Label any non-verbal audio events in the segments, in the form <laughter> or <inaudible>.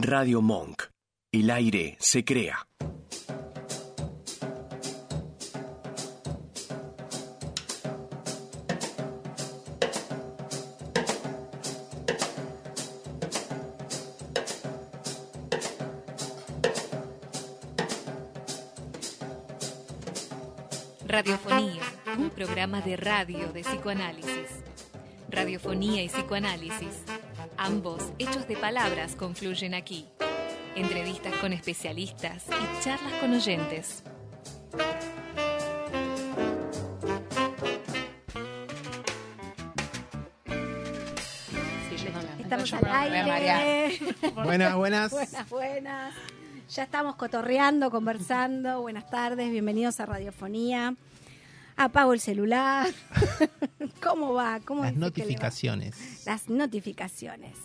Radio Monk. El aire se crea. Radiofonía, un programa de radio de psicoanálisis. Radiofonía y psicoanálisis, ambos hechos de palabras confluyen aquí. Entrevistas con especialistas y charlas con oyentes. Estamos al aire. <laughs> Buenas, buenas. Buenas, buenas. Ya estamos cotorreando, conversando. Buenas tardes, bienvenidos a Radiofonía. Apago el celular. <laughs> ¿Cómo va? ¿Cómo Las va? notificaciones. Las notificaciones.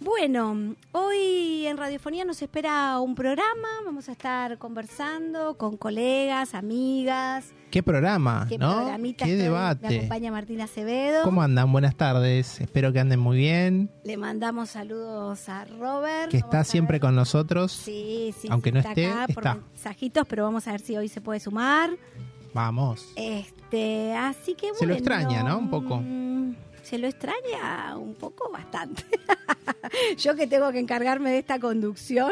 Bueno, hoy en Radiofonía nos espera un programa. Vamos a estar conversando con colegas, amigas. ¿Qué programa? Qué ¿No? programita ¿Qué estoy- Me debate? acompaña Martina Acevedo. ¿Cómo andan? Buenas tardes. Espero que anden muy bien. Le mandamos saludos a Robert. Que está siempre con nosotros. Sí, sí, Aunque sí, no está esté, acá por está. mensajitos, pero vamos a ver si hoy se puede sumar. Vamos. Este, así que bueno. Se lo extraña, ¿no? Un poco. mm, Se lo extraña un poco bastante. <laughs> Yo que tengo que encargarme de esta conducción,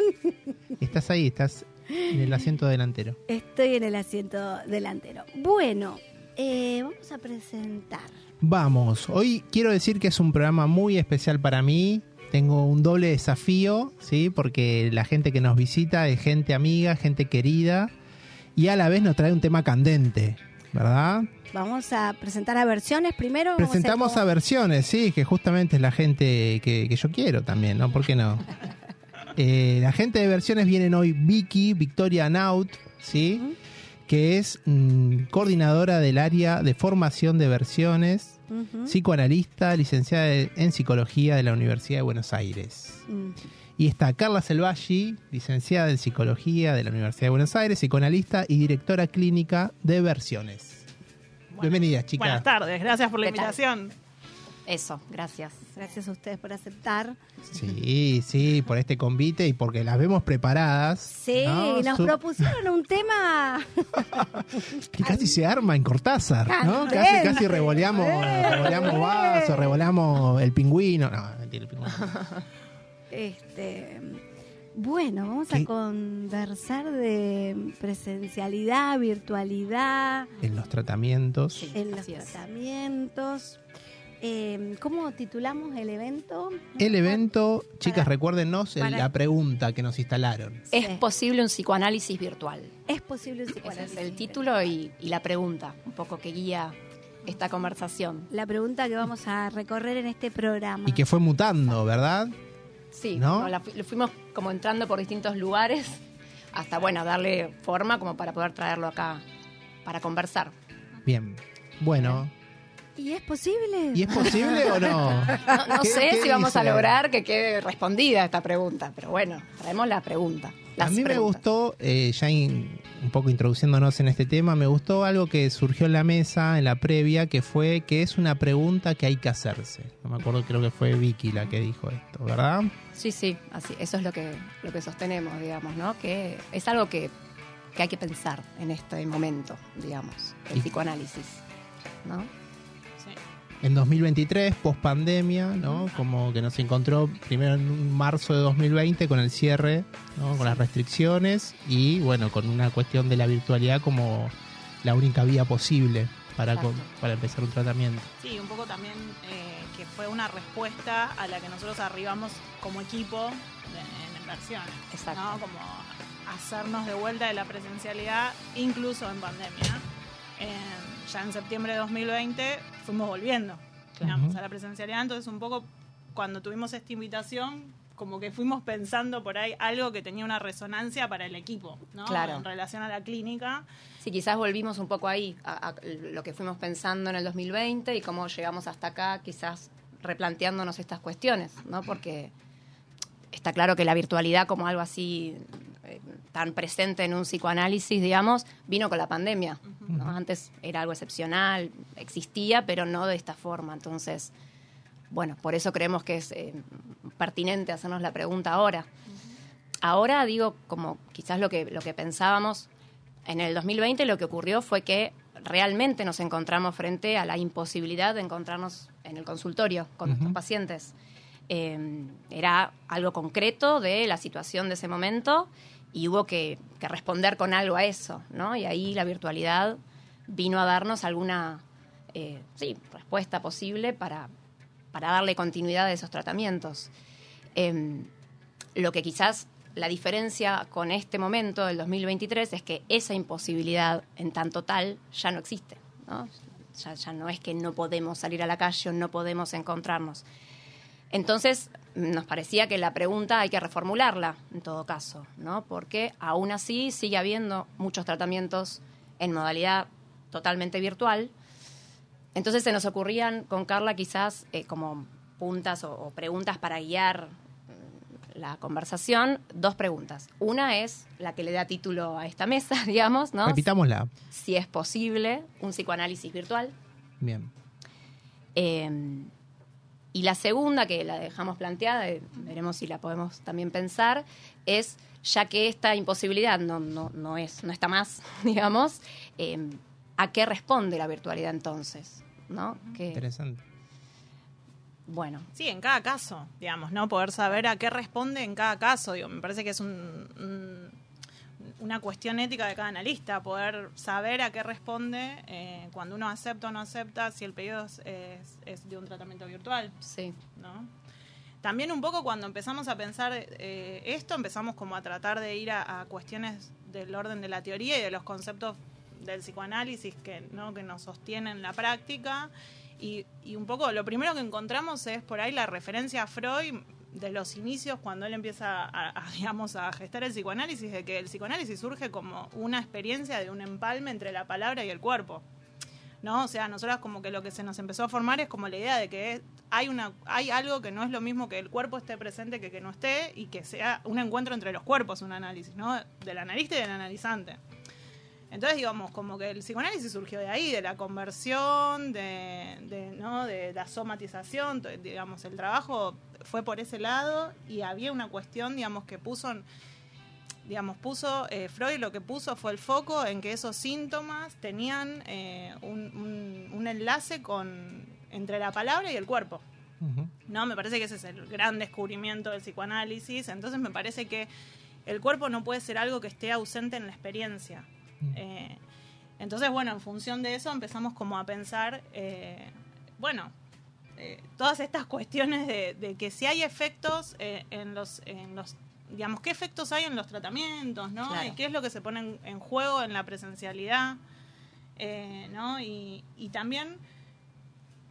Estás ahí, estás en el asiento delantero. estoy en el asiento delantero. Bueno, eh, vamos a presentar. Vamos. Hoy quiero decir que es un programa muy especial para mí. Tengo un doble desafío, ¿sí? Porque la gente que nos visita es gente amiga, gente querida. Y a la vez nos trae un tema candente, ¿verdad? Vamos a presentar a versiones primero. a Presentamos a versiones, sí, que justamente es la gente que, que yo quiero también, ¿no? ¿Por qué no? <laughs> Eh, la gente de versiones vienen hoy Vicky, Victoria Naut, ¿sí? Que es mm, coordinadora del área de formación de versiones, psicoanalista, licenciada en psicología de la Universidad de Buenos Aires. Mm. Y está Carla Selvaggi, licenciada en psicología de la Universidad de Buenos Aires, psicoanalista y directora clínica de versiones. Bienvenidas, chicas. Buenas tardes, gracias por la invitación. Eso, gracias. Gracias a ustedes por aceptar. Sí, sí, por este convite y porque las vemos preparadas. Sí, ¿no? nos Su- propusieron un tema <laughs> que casi se arma en Cortázar, ¿no? Casi, casi revoleamos, revoleamos vaso, revoleamos el pingüino. No, mentira, el pingüino. Este, bueno, vamos a conversar de presencialidad, virtualidad, En los tratamientos. Sí. en los es. tratamientos. Eh, ¿Cómo titulamos el evento? El evento, chicas, recuérdenos para- la pregunta que nos instalaron. ¿Es Sí. posible un psicoanálisis virtual? Es posible un Ese psicoanálisis. es el título y, y la pregunta, un poco que guía esta conversación. La pregunta que vamos a recorrer en este programa. Y que fue mutando, ¿verdad? Sí, ¿No? la fu- fuimos como entrando por distintos lugares hasta, bueno, darle forma como para poder traerlo acá para conversar. Bien. Bueno, ¿Y es posible? ¿y es posible o no? <laughs> No, no ¿Qué- sé si vamos a lograr que quede respondida esta pregunta, pero bueno, traemos la pregunta. A mí me gustó, eh, ya in- un poco introduciéndonos en este tema, me gustó algo que surgió en la mesa, en la previa, que fue que es una pregunta que hay que hacerse. No me acuerdo, creo que fue Vicky la que dijo esto, ¿verdad? Sí, sí, así, eso es lo que, lo que sostenemos, digamos, ¿no? Que es algo que, que hay que pensar en este momento, digamos, el psicoanálisis, ¿no? En 2023, post pandemia, ¿no? Como que nos encontró primero en marzo de 2020 con el cierre, ¿no? Con las restricciones y bueno, con una cuestión de la virtualidad como la única vía posible para, con- para empezar un tratamiento. Sí, un poco también eh, que fue una respuesta a la que nosotros arribamos como equipo de- en inversiones. Exacto. ¿no? Como hacernos de vuelta de la presencialidad, incluso en pandemia. En- ya en septiembre de 2020 fuimos volviendo digamos, Ujú. a la presencialidad, entonces un poco cuando tuvimos esta invitación, como que fuimos pensando por ahí algo que tenía una resonancia para el equipo, ¿no? Claro. En relación a la clínica. Sí, quizás volvimos un poco ahí, a, a lo que fuimos pensando en el 2020 y cómo llegamos hasta acá, quizás replanteándonos estas cuestiones, ¿no? Porque está claro que la virtualidad como algo así eh, tan presente en un psicoanálisis, digamos, vino con la pandemia. ¿No? Antes era algo excepcional, existía, pero no de esta forma. Entonces, bueno, por eso creemos que es eh, pertinente hacernos la pregunta ahora. ahora digo, como quizás lo que, lo que pensábamos en el 2020, lo que ocurrió fue que realmente nos encontramos frente a la imposibilidad de encontrarnos en el consultorio con nuestros pacientes. Eh, era algo concreto de la situación de ese momento y hubo que, responder con algo a eso, ¿no? Y ahí la virtualidad vino a darnos alguna eh, sí, respuesta posible para, para, darle continuidad a esos tratamientos. Eh, lo que quizás la diferencia con este momento del 2023 es que esa imposibilidad en tanto tal ya no existe. Ya, ya, no es que no podemos salir a la calle o no podemos encontrarnos. Entonces, nos parecía que la pregunta hay que reformularla en todo caso, ¿no? porque aún así sigue habiendo muchos tratamientos en modalidad totalmente virtual. Entonces se nos ocurrían con Carla quizás eh, como puntas o, o preguntas para guiar la conversación, dos preguntas. Una es la que le da título a esta mesa, <laughs> digamos, ¿no? Repitámosla. Si es posible un psicoanálisis virtual. Bien. Eh, y la segunda, que la dejamos planteada, eh, veremos si la podemos también pensar, es, ya que esta imposibilidad no, no, no, es, no está más, <laughs> digamos, eh, ¿a qué responde la virtualidad entonces? ¿no? Que, Interesante bueno. Sí, en cada caso, digamos, ¿no? Poder saber a qué responde en cada caso. Digo, me parece que es un, un, una cuestión ética de cada analista, poder saber a qué responde eh, cuando uno acepta o no acepta si el pedido es, es, es, de un tratamiento virtual. Sí. ¿no? También un poco cuando empezamos a pensar eh, esto, empezamos como a tratar de ir a, a, cuestiones del orden de la teoría y de los conceptos del psicoanálisis que, ¿no? que nos sostienen la práctica y, y, un poco lo primero que encontramos es por ahí la referencia a Freud de los inicios cuando él empieza a, <laughs> digamos a gestar el psicoanálisis de que el psicoanálisis surge como una experiencia de un empalme entre la palabra y el cuerpo no o sea nosotras como que lo que se nos empezó a formar es como la idea de que hay una hay algo que no es lo mismo que el cuerpo esté presente que que no esté y que sea un encuentro entre los cuerpos un análisis no del analista y del analizante entonces, digamos, como que el psicoanálisis surgió de ahí, de la conversión, de, de, ¿no? de la somatización, digamos, el trabajo fue por ese lado y había una cuestión, digamos, que puso, digamos, puso, eh, Freud lo que puso fue el foco en que esos síntomas tenían eh, un, un, un, enlace con, entre la palabra y el cuerpo. Uh -huh. No, me parece que ese es el gran descubrimiento del psicoanálisis, entonces me parece que el cuerpo no puede ser algo que esté ausente en la experiencia. Eh, entonces, bueno, en función de eso empezamos como a pensar, eh, bueno, eh, todas estas cuestiones de, de, que si hay efectos eh, en, los, en los, digamos, qué efectos hay en los tratamientos, ¿no? Claro. Y qué es lo que se pone en, en juego en la presencialidad, eh, ¿no? Y, y, también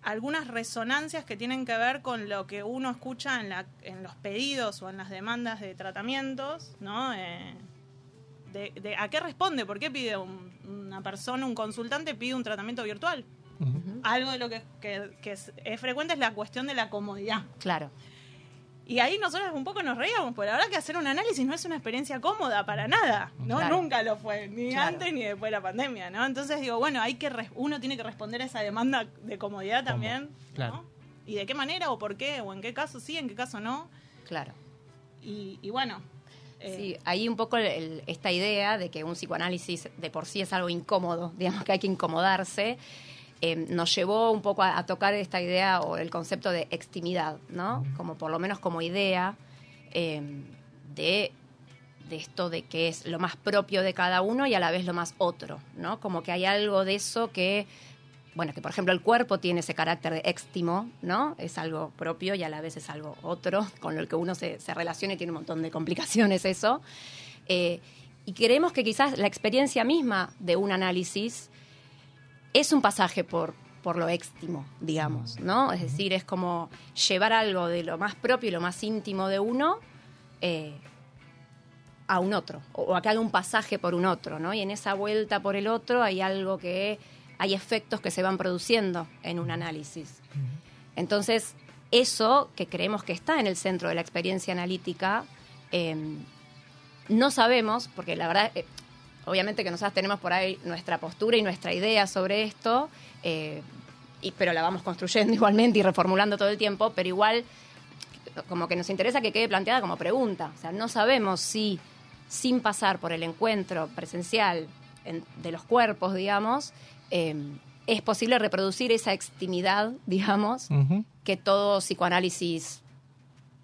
algunas resonancias que tienen que ver con lo que uno escucha en, la, en los pedidos o en las demandas de tratamientos, ¿no? Eh, de, de, a qué responde, por qué pide un, una persona, un consultante pide un tratamiento virtual. Uh -huh. Algo de lo que, que, que es, es, frecuente es la cuestión de la comodidad. Claro. Y ahí nosotros un poco nos reíamos, porque la verdad que hacer un análisis no es una experiencia cómoda para nada, ¿no? Claro. Nunca lo fue, ni claro. antes ni después de la pandemia, ¿no? Entonces digo, bueno, hay que uno tiene que responder a esa demanda de comodidad también, claro. ¿no? ¿Y de qué manera o por qué? ¿O en qué caso sí, en qué caso no? Claro. Y, y bueno, eh, Sí, ahí un poco el, esta idea de que un psicoanálisis de por sí es algo incómodo, <laughs> digamos que hay que incomodarse, eh, nos llevó un poco a, a, tocar esta idea o el concepto de extimidad, ¿no? Como por lo menos como idea eh, de, de, esto de que es lo más propio de cada uno y a la vez lo más otro, ¿no? Como que hay algo de eso que, bueno, que por ejemplo el cuerpo tiene ese carácter de éxtimo, ¿no? Es algo propio y a la vez es algo otro, <laughs> con lo que uno se, se relaciona y tiene un montón de complicaciones eso. Eh, y creemos que quizás la experiencia misma de un análisis es un pasaje por, por lo éxtimo, digamos, ¿no? Es decir, es como llevar algo de lo más propio y lo más íntimo de uno eh, a un otro, o a que haga un pasaje por un otro, ¿no? Y en esa vuelta por el otro hay algo que, hay efectos que se van produciendo en un análisis. Entonces, eso que creemos que está en el centro de la experiencia analítica, eh, no sabemos, porque la verdad, eh, obviamente que nosotros tenemos por ahí nuestra postura y nuestra idea sobre esto, eh, y, pero la vamos construyendo <laughs> igualmente y reformulando todo el tiempo, pero igual como que nos interesa que quede planteada como pregunta. O sea, no sabemos si sin pasar por el encuentro presencial en- de los cuerpos, digamos, eh, es posible reproducir esa extimidad, <laughs> digamos, que todo psicoanálisis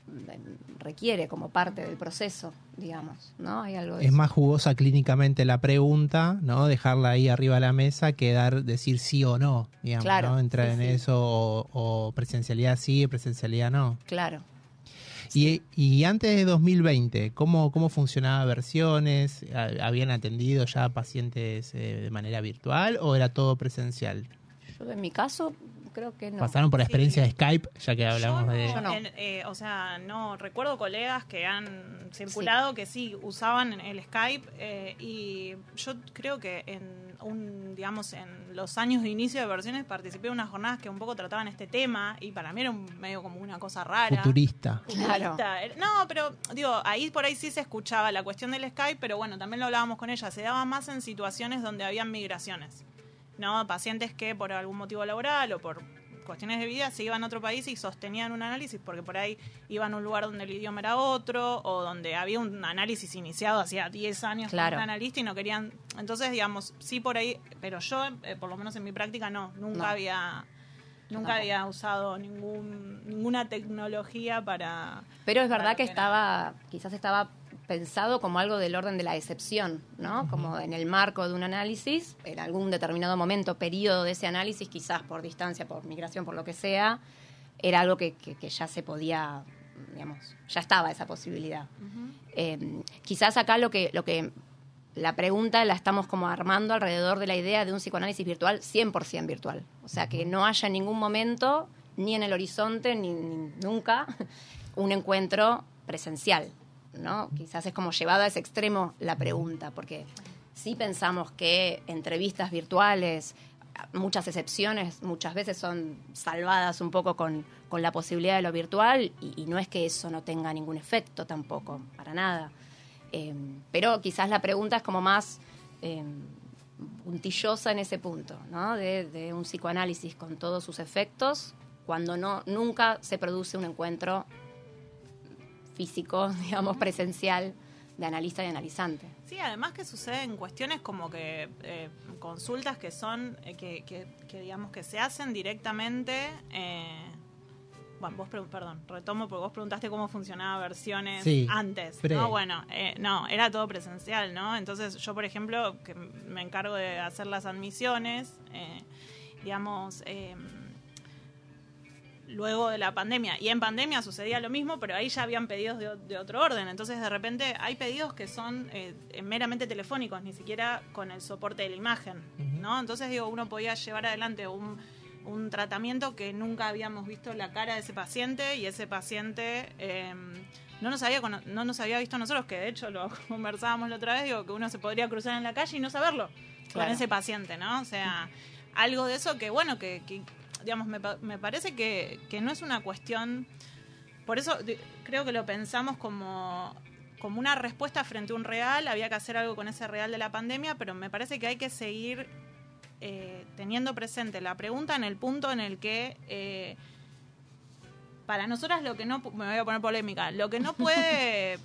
mm, requiere como parte del proceso, digamos, ¿no? Hay algo de Es eso. más jugosa clínicamente la pregunta, ¿no? Dejarla ahí arriba de la mesa que dar, decir sí o no, digamos, Claro, ¿no? Entrar sí, en sí. eso o, o presencialidad sí, presencialidad no. Claro. Y, y antes de 2020, ¿cómo, cómo funcionaba versiones? ¿Ha- ¿Habían atendido ya pacientes eh, de manera virtual o era todo presencial? Yo en mi caso creo que no. ¿Pasaron por la Sí. experiencia de Skype, ya que hablamos Yo no, de... Yo no. en- eh, o sea, no, recuerdo colegas que han circulado que sí usaban el Skype eh, y yo creo que en un, digamos, en los años de inicio de versiones participé en unas jornadas que un poco trataban este tema y para mí era un, medio como una cosa rara. Futurista. Claro. Futurista. Era- No, pero digo, ahí por ahí sí se escuchaba la cuestión del Skype, pero bueno, también lo hablábamos con ella, se daba más en situaciones donde habían migraciones, ¿no? Pacientes que por algún motivo laboral o por cuestiones de vida se iban a otro país y sostenían un análisis porque por ahí iban a un lugar donde el idioma era otro o donde había un análisis iniciado hacía 10 años Claro. con un analista y no querían, entonces digamos, sí por ahí, pero yo eh, por lo menos en mi práctica no, nunca No. había nunca había usado ningún ninguna tecnología para Pero es verdad que que estaba, quizás estaba pensado como algo del orden de la excepción, ¿no? Como en el marco de un análisis, en algún determinado momento, periodo de ese análisis, quizás por distancia, por migración, por lo que sea, era algo que, que- que ya se podía, digamos, ya estaba esa posibilidad. Eh, quizás acá lo que, lo que la pregunta la estamos como armando alrededor de la idea de un psicoanálisis virtual 100% virtual. O sea, que no haya en ningún momento, ni en el horizonte, ni, ni nunca, <laughs> un encuentro presencial. ¿No? Quizás es como llevada a ese extremo la pregunta, porque sí pensamos que entrevistas virtuales, muchas excepciones, muchas veces son salvadas un poco con, con la posibilidad de lo virtual y, no es que eso no tenga ningún efecto tampoco, para nada. Eh, pero quizás la pregunta es como más eh, puntillosa en ese punto, ¿no? De, de un psicoanálisis con todos sus efectos, cuando no nunca se produce un encuentro físico, <laughs> digamos, presencial de analista y analizante. Sí, además que sucede en cuestiones como que eh, consultas que son, eh, que, que- que digamos que se hacen directamente. eh, bueno, vos, perdón, retomo porque vos preguntaste cómo funcionaba versiones Sí, antes. pre. No, bueno, eh, no, era todo presencial, ¿no? Entonces yo, por ejemplo, que me encargo de hacer las admisiones, eh, digamos, eh, luego de la pandemia. Y en pandemia sucedía lo mismo, pero ahí ya habían pedidos de, otro orden. Entonces, de repente, hay pedidos que son eh, meramente telefónicos, ni siquiera con el soporte de la imagen, ¿no? Entonces, digo, uno podía llevar adelante un, un tratamiento que nunca habíamos visto la cara de ese paciente y ese paciente... eh, no nos, había, no nos había visto a nosotros, que de hecho lo <laughs> conversábamos la otra vez, digo, que uno se podría cruzar en la calle y no saberlo con ese paciente, ¿no? O sea, algo de eso que, bueno, que, que, digamos, me, me parece que, que no es una cuestión. Por eso creo que lo pensamos como, como una respuesta frente a un real. Había que hacer algo con ese real de la pandemia, pero me parece que hay que seguir eh, teniendo presente la pregunta en el punto en el que. eh, para nosotras lo que no, me voy a poner polémica, lo que no <laughs> puede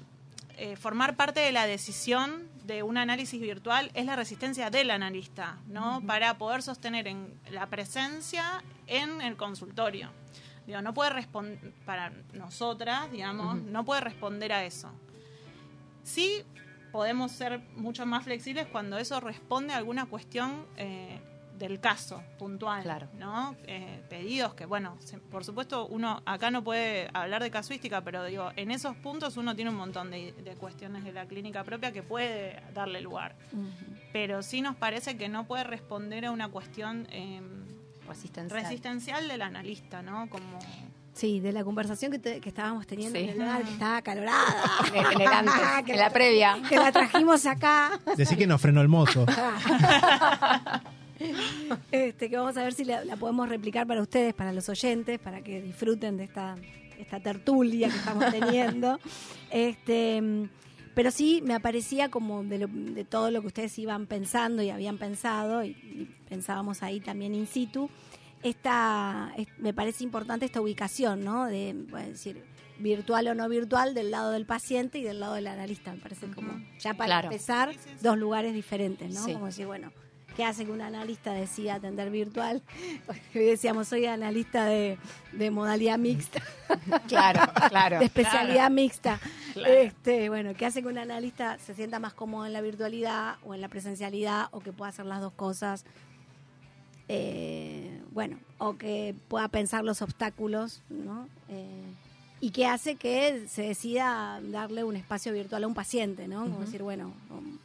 eh, formar parte de la decisión de un análisis virtual es la resistencia del analista, ¿no? Para poder sostener en la presencia en el consultorio. Digo, no puede responder, para nosotras, digamos, no puede responder a eso. Sí podemos ser mucho más flexibles cuando eso responde a alguna cuestión eh, del caso puntual, Claro. ¿no? Eh, pedidos que, bueno, se- por supuesto uno acá no puede hablar de casuística, pero digo, en esos puntos uno tiene un montón de, de cuestiones de la clínica propia que puede darle lugar. Pero sí nos parece que no puede responder a una cuestión eh, Resistencial. resistencial del analista, ¿no? Como Sí, de la conversación que, te- que estábamos teniendo Sí. en el lugar, que estaba acalorada. <laughs> En el antes, <laughs> Que en la previa. Que la trajimos acá. Decir que nos frenó el mozo. <laughs> <laughs> Este, que vamos a ver si la, la podemos replicar para ustedes, para los oyentes, para que disfruten de esta, esta tertulia que estamos teniendo. <laughs> Este, pero sí me aparecía como de, lo- de todo lo que ustedes iban pensando y habían pensado, y, y pensábamos ahí también in situ, esta, es- me parece importante esta ubicación, ¿no? De bueno, decir, virtual o no virtual del lado del paciente y del lado del analista. Me parece como, ya para Claro. empezar, dos lugares diferentes, ¿no? Sí. Como decir, bueno, ¿qué hace que un analista decida atender virtual? <laughs> Hoy decíamos, soy analista de, de modalidad mixta, <laughs> Claro, claro. <laughs> de especialidad mixta. Claro. Este, bueno, ¿qué hace que un analista se sienta más cómodo en la virtualidad o en la presencialidad o que pueda hacer las dos cosas? Eh, bueno, o que pueda pensar los obstáculos, ¿no? Eh, y que hace que se decida darle un espacio virtual a un paciente, ¿no? Como decir, bueno, um,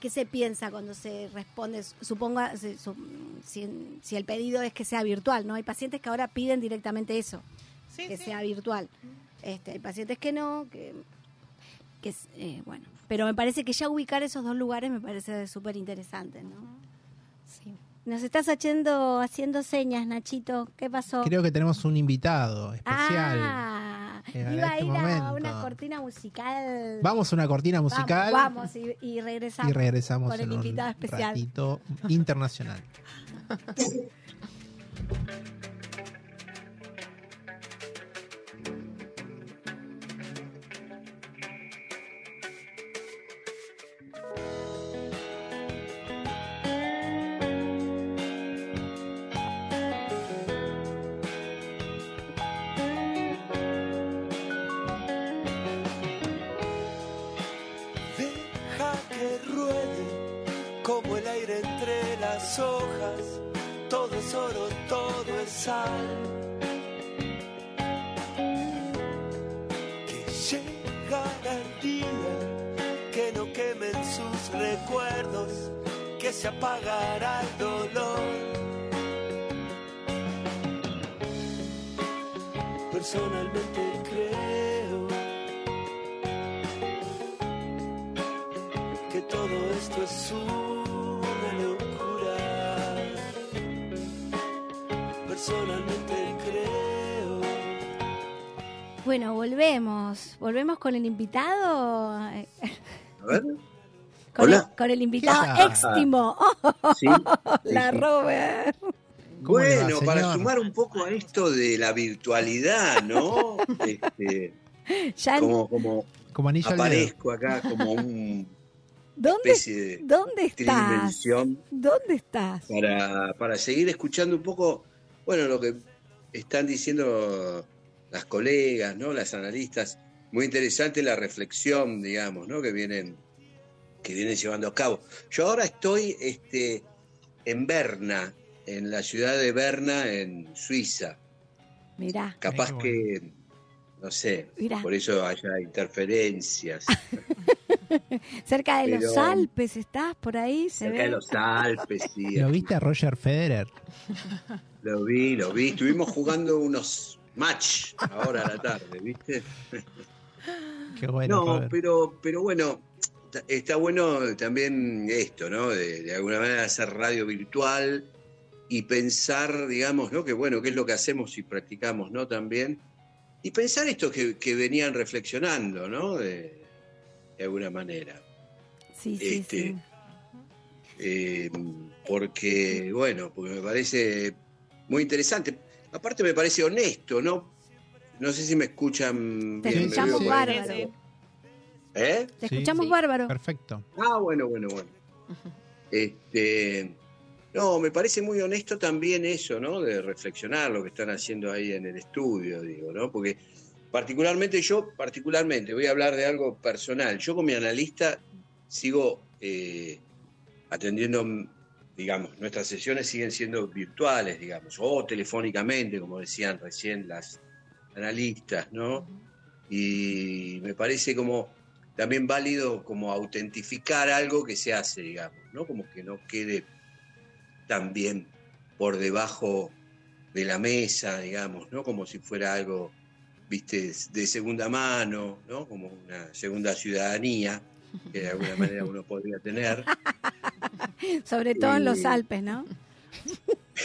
¿qué se piensa cuando se responde? Suponga, se- su- si, si el pedido es que sea virtual, ¿no? Hay pacientes que ahora piden directamente eso Sí, que sí. sea virtual. Este, hay pacientes que no, que, eh, bueno. Pero me parece que ya ubicar esos dos lugares me parece súper interesante, ¿no? Sí. Nos estás haciendo, haciendo señas, Nachito. ¿Qué pasó? Creo que tenemos un invitado especial. Ah, iba a este ir a una cortina musical. Vamos a una cortina musical Vamos, vamos, y, y regresamos. y regresamos con el invitado especial. internacional. <laughs> Bueno, volvemos. Volvemos con el invitado. A ver, Con, Hola. El, con el invitado ¿Qué tal? éxtimo. <laughs> sí. La Robert. ¿Cómo le va, Bueno, para sumar un poco a esto de la virtualidad, ¿no? <laughs> Este, Ya, como, como Como anillo al dedo. aparezco acá como una <laughs> ¿dónde, especie de ¿Dónde estás? ¿Dónde estás? para, para seguir escuchando un poco, bueno, lo que están diciendo las colegas, ¿no? Las analistas. Muy interesante la reflexión, digamos, ¿no? Que vienen, que vienen llevando a cabo. Yo ahora estoy este, en Berna, en la ciudad de Berna, en Suiza. Mirá, Capaz que, no sé, Mirá. por eso haya interferencias. <laughs> cerca de los Alpes estás por ahí, se Cerca ve. de los Alpes, sí. ¿Lo viste a Roger Federer? Lo vi, lo vi. Estuvimos jugando unos match ahora a la tarde, ¿viste? <laughs> Qué bueno. no, pero, pero bueno, está bueno también esto, ¿no? De, de alguna manera hacer radio virtual y pensar, digamos, ¿no? Que bueno, qué es lo que hacemos y practicamos, ¿no? También. Y pensar esto que, que venían reflexionando, ¿no? De, de alguna manera. Sí, sí, este, sí. Eh, porque, bueno, porque me parece muy interesante. Aparte me parece honesto, ¿no? No sé si me escuchan Te bien. escuchamos bárbaro. ¿Eh? Te escuchamos sí. bárbaro. Perfecto. Ah, bueno, bueno, bueno. Este, no, me parece muy honesto también eso, ¿no? De reflexionar lo que están haciendo ahí en el estudio, digo, ¿no? Porque particularmente yo, particularmente, voy a hablar de algo personal. Yo con mi analista sigo eh, atendiendo, digamos, nuestras sesiones siguen siendo virtuales, digamos, o telefónicamente, como decían recién las analistas, ¿no? Y me parece como también válido como autentificar algo que se hace, digamos, ¿no? Como que no quede también por debajo de la mesa, digamos, ¿no? Como si fuera algo, viste, de segunda mano, ¿no? Como una segunda ciudadanía que de alguna manera uno podría tener. <laughs> <laughs> Sobre todo en los Alpes, ¿no?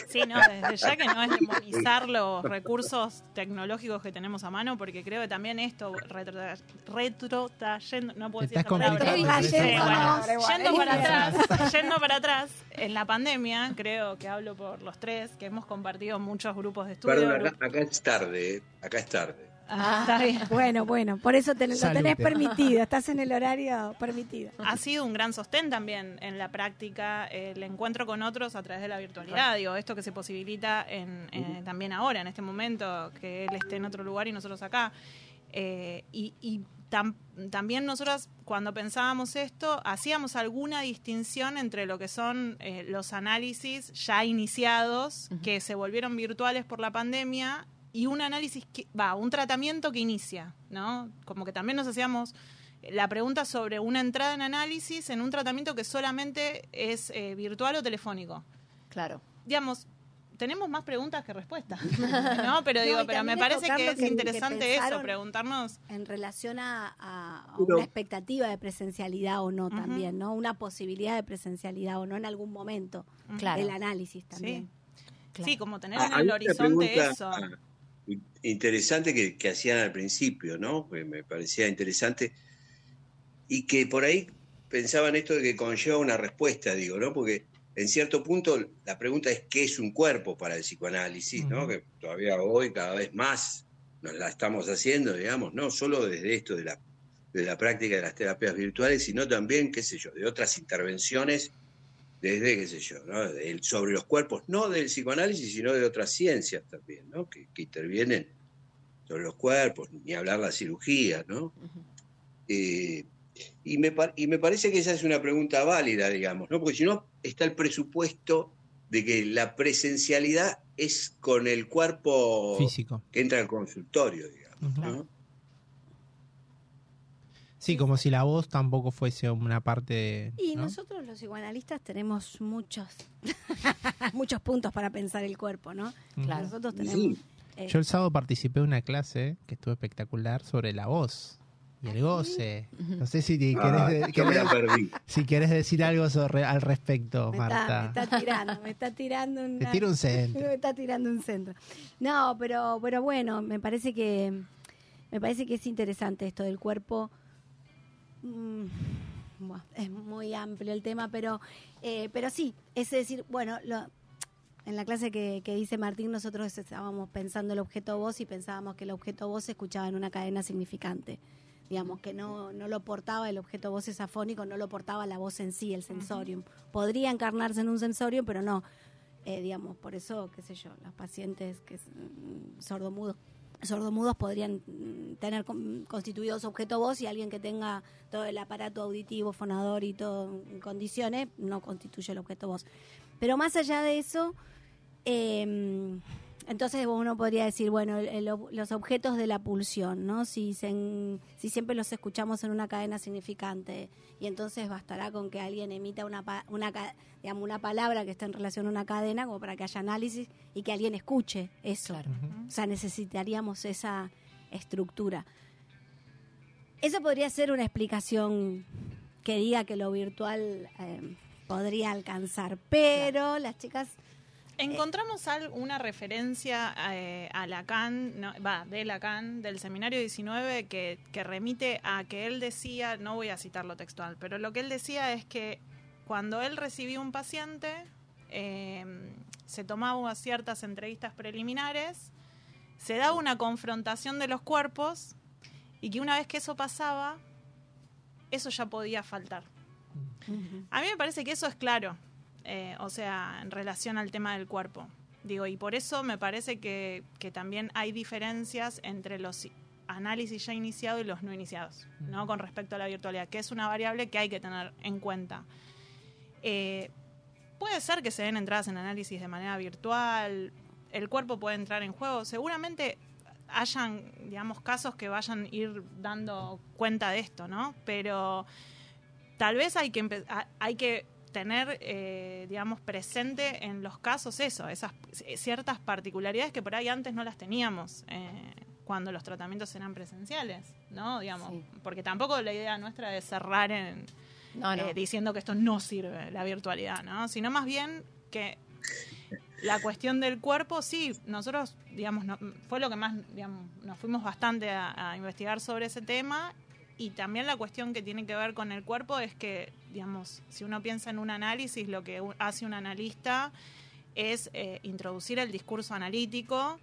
Sí, no, desde ya que no es demonizar los recursos tecnológicos que tenemos a mano, porque creo que también esto retrotra- retrotrayendo, no puedo decir estás esa palabra. Sí, bueno, no. yendo para atrás, yendo para atrás, en la pandemia, creo que hablo por los tres, que hemos compartido muchos grupos de estudio. Perdón, acá, acá es tarde, ¿eh? acá es tarde. Ah, está bien. Bueno, bueno, por eso lo Salute. tenés permitido, estás en el horario permitido. ha sido un gran sostén también en la práctica el encuentro con otros a través de la virtualidad. Digo, esto que se posibilita en, eh, también ahora, en este momento, que él esté en otro lugar y nosotros acá. Eh, y y tam- también nosotros, cuando pensábamos esto, hacíamos alguna distinción entre lo que son eh, los análisis ya iniciados, que se volvieron virtuales por la pandemia, y un análisis que va, un tratamiento que inicia, ¿no? Como que también nos hacíamos la pregunta sobre una entrada en análisis en un tratamiento que solamente es eh, virtual o telefónico. Claro. Digamos, tenemos más preguntas que respuestas, <laughs> ¿no? Pero No, digo, pero me parece que es que- que interesante eso, preguntarnos En relación a, una expectativa de presencialidad o no también, ¿no? Una posibilidad de presencialidad o no en algún momento Claro. del análisis también. claro. Sí, como tener Ah, en el horizonte pregunta, eso. ah, interesante que, que hacían al principio, ¿no? Que me parecía interesante y que por ahí pensaban esto de que conlleva una respuesta, digo, ¿no? Porque en cierto punto la pregunta es qué es un cuerpo para el psicoanálisis, ¿no? Que todavía hoy cada vez más nos la estamos haciendo, digamos, no solo desde esto de la, de la práctica de las terapias virtuales, sino también, qué sé yo, de otras intervenciones desde, qué sé yo, ¿no? El- sobre los cuerpos, no del psicoanálisis, sino de otras ciencias también, ¿no? Que, que intervienen sobre los cuerpos, ni hablar la cirugía, ¿no? Eh, y, me, par- y me parece que esa es una pregunta válida, digamos, ¿no? Porque si no, está el presupuesto de que la presencialidad es con el cuerpo Físico. que entra al consultorio, digamos. ¿no? Sí, como si la voz tampoco fuese una parte. Y ¿no? nosotros los psicoanalistas tenemos muchos <laughs> muchos puntos para pensar el cuerpo, ¿no? Claro. Nosotros Sí. tenemos eh, Yo el sábado participé de una clase que estuvo espectacular sobre la voz y el goce. No sé si te Ah, querés, si querés decir algo sobre, al respecto, me, está, Marta. me está tirando, me está tirando Te una- tiro un centro. <laughs> Me está tirando un centro. No, pero, pero bueno, me parece que me parece que es interesante esto del cuerpo. Mm, bueno, es muy amplio el tema, pero eh, pero sí, es decir, bueno, lo- en la clase que, que dice Martín, nosotros estábamos pensando el objeto voz y pensábamos que el objeto voz se escuchaba en una cadena significante. Digamos que no, no lo portaba el objeto voz es afónico, no lo portaba la voz en sí, el sensorium. Podría encarnarse en un sensorium, pero no. Eh, digamos, por eso, qué sé yo, los pacientes que mm, sordomudos sordomudos podrían mm, tener con- constituido su objeto voz y alguien que tenga todo el aparato auditivo, fonador y todo en condiciones, no constituye el objeto voz. Pero más allá de eso, eh, entonces uno podría decir, bueno, el- el los objetos de la pulsión, ¿no? Si, se en- si siempre los escuchamos en una cadena significante y entonces bastará con que alguien emita una, pa- una, digamos, una palabra que está en relación a una cadena como para que haya análisis y que alguien escuche eso. Claro. O sea, necesitaríamos esa estructura. Eso podría ser una explicación que diga que lo virtual eh, podría alcanzar, pero las chicas Encontramos al- una referencia eh, a Lacan, no, va, de Lacan, del seminario 19, que, que remite a que él decía, no voy a citarlo textual, pero lo que él decía es que cuando él recibía un paciente, eh, se tomaba ciertas entrevistas preliminares, se daba una confrontación de los cuerpos y que una vez que eso pasaba, eso ya podía faltar. A mí me parece que eso es claro, eh, o sea, en relación al tema del cuerpo. Digo, y por eso me parece que, que también hay diferencias entre los análisis ya iniciados y los no iniciados, ¿no? Con respecto a la virtualidad, que es una variable que hay que tener en cuenta. Eh, puede ser que se den entradas en análisis de manera virtual, el cuerpo puede entrar en juego, seguramente hayan, digamos, casos que vayan a ir dando cuenta de esto, ¿no? Pero tal vez hay que hay que tener eh, digamos presente en los casos eso esas ciertas particularidades que por ahí antes no las teníamos eh, cuando los tratamientos eran presenciales no digamos Sí. porque tampoco la idea nuestra es cerrar en No, no. eh, diciendo que esto no sirve la virtualidad no sino más bien que la cuestión del cuerpo, sí, nosotros, digamos, no- fue lo que más, digamos, nos fuimos bastante a, a investigar sobre ese tema y también la cuestión que tiene que ver con el cuerpo es que, digamos, si uno piensa en un análisis, lo que hace un analista es eh, introducir el discurso analítico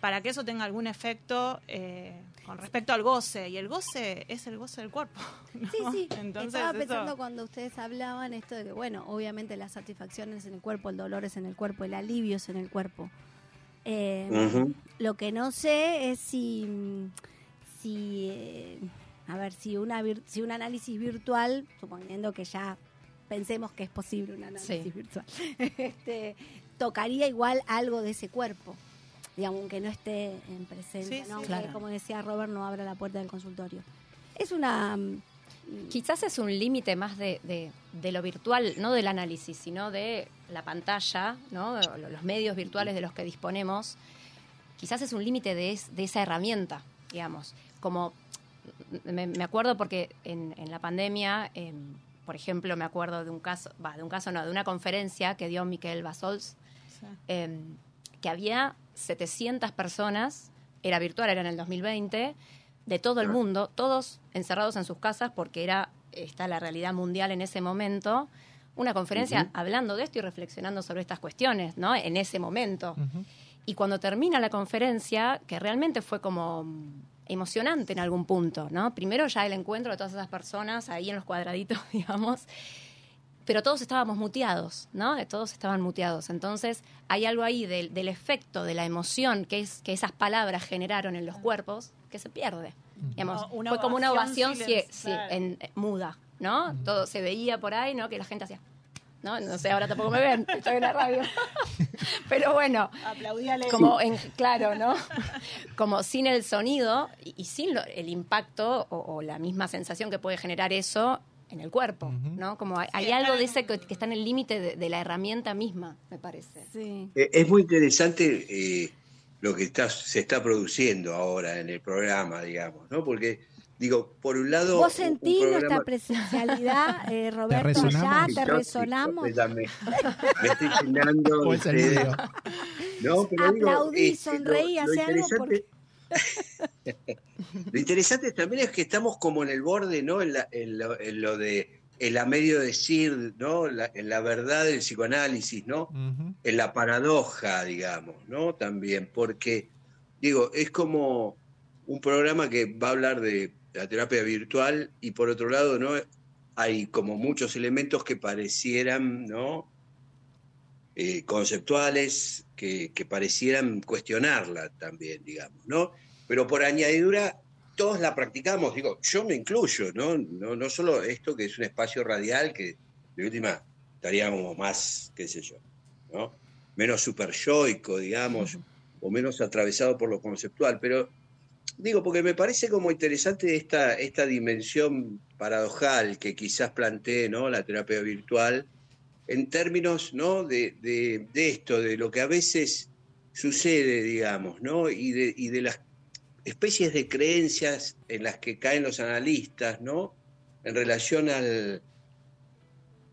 para que eso tenga algún efecto eh, con respecto al goce. Y el goce es el goce del cuerpo. <laughs> ¿no? Sí, sí. Entonces, Estaba eso- pensando cuando ustedes hablaban esto de que, bueno, obviamente la satisfacción es en el cuerpo, el dolor es en el cuerpo, el alivio es en el cuerpo. Eh. Lo que no sé es si, si eh, a ver, si una si un análisis virtual, suponiendo que ya pensemos que es posible un análisis Sí. virtual, <laughs> este, tocaría igual algo de ese cuerpo, digamos, aunque no esté en presencia, Sí, ¿no? sí. Claro. como decía Robert, no abra la puerta del consultorio. Es una... mm, Quizás es un límite más de, de- de lo virtual, no del análisis, sino de la pantalla, ¿no? Lo- los medios virtuales de los que disponemos. Quizás es un límite de, es- de esa herramienta, digamos. Como me, me acuerdo porque en, en la pandemia, em, por ejemplo, me acuerdo de un caso, va, de un caso no, de una conferencia que dio Miquel Basols, Sí. em, que había 700 personas, era virtual, era en el 2020, de todo el mundo, todos encerrados en sus casas porque era está la realidad mundial en ese momento, una conferencia hablando de esto y reflexionando sobre estas cuestiones, ¿no? En ese momento. Y cuando termina la conferencia, que realmente fue como emocionante en algún punto, ¿no? Primero ya el encuentro de todas esas personas ahí en los cuadraditos, <laughs> digamos, pero todos estábamos muteados, ¿no? Eh, Todos estaban muteados. Entonces, hay algo ahí del, del efecto, de la emoción que, es, que esas palabras generaron en los cuerpos que se pierde. Digamos, O una fue como una ovación ovación silen- sí, sí, claro. en- eh, muda, ¿no? Todo se veía por ahí, ¿no? Que la gente hacía. ¿No? No sé, ahora tampoco me ven, estoy en la radio. <laughs> Pero bueno, Aplaudíale. como en, claro, ¿no? Como sin el sonido y, y sin lo- el impacto o, o la misma sensación que puede generar eso en el cuerpo. ¿no? Como hay, hay algo de ese que, que está en el límite de, de la herramienta misma, me parece. Sí. Eh, Es muy interesante eh, lo que está, se está produciendo ahora en el programa, digamos, ¿no? Porque, digo, por un lado... Vos sentís nuestra programa- presencialidad, <laughs> eh, Roberto, resonamos? allá, Sí, te yo sí, resonamos. yo ya me, me estoy llenando <laughs> de. No, pero digo, Aplaudí, este, sonreí, lo- lo hacé algo interesante- <laughs> Lo interesante también es que estamos como en el borde, ¿no? En, la- en lo, en lo de el a medio decir, ¿no? La- en la verdad del psicoanálisis, ¿no? En la paradoja, digamos, ¿no? También, porque, digo, es como un programa que va a hablar de la terapia virtual y por otro lado, ¿no? Hay como muchos elementos que parecieran, ¿no? Eh, conceptuales, que, que parecieran cuestionarla también, digamos, ¿no? Pero por añadidura, todos la practicamos, digo, yo me incluyo, ¿no? No, no solo esto que es un espacio radial que de última estaríamos más, qué sé yo, ¿no? Menos superyoico, digamos, o menos atravesado por lo conceptual, pero digo, porque me parece como interesante esta, esta dimensión paradojal que quizás plantee ¿no? la terapia virtual en términos ¿no? de, de- esto, de lo que a veces sucede, digamos, ¿no? y, de, y de las especies de creencias en las que caen los analistas, ¿no? en relación al,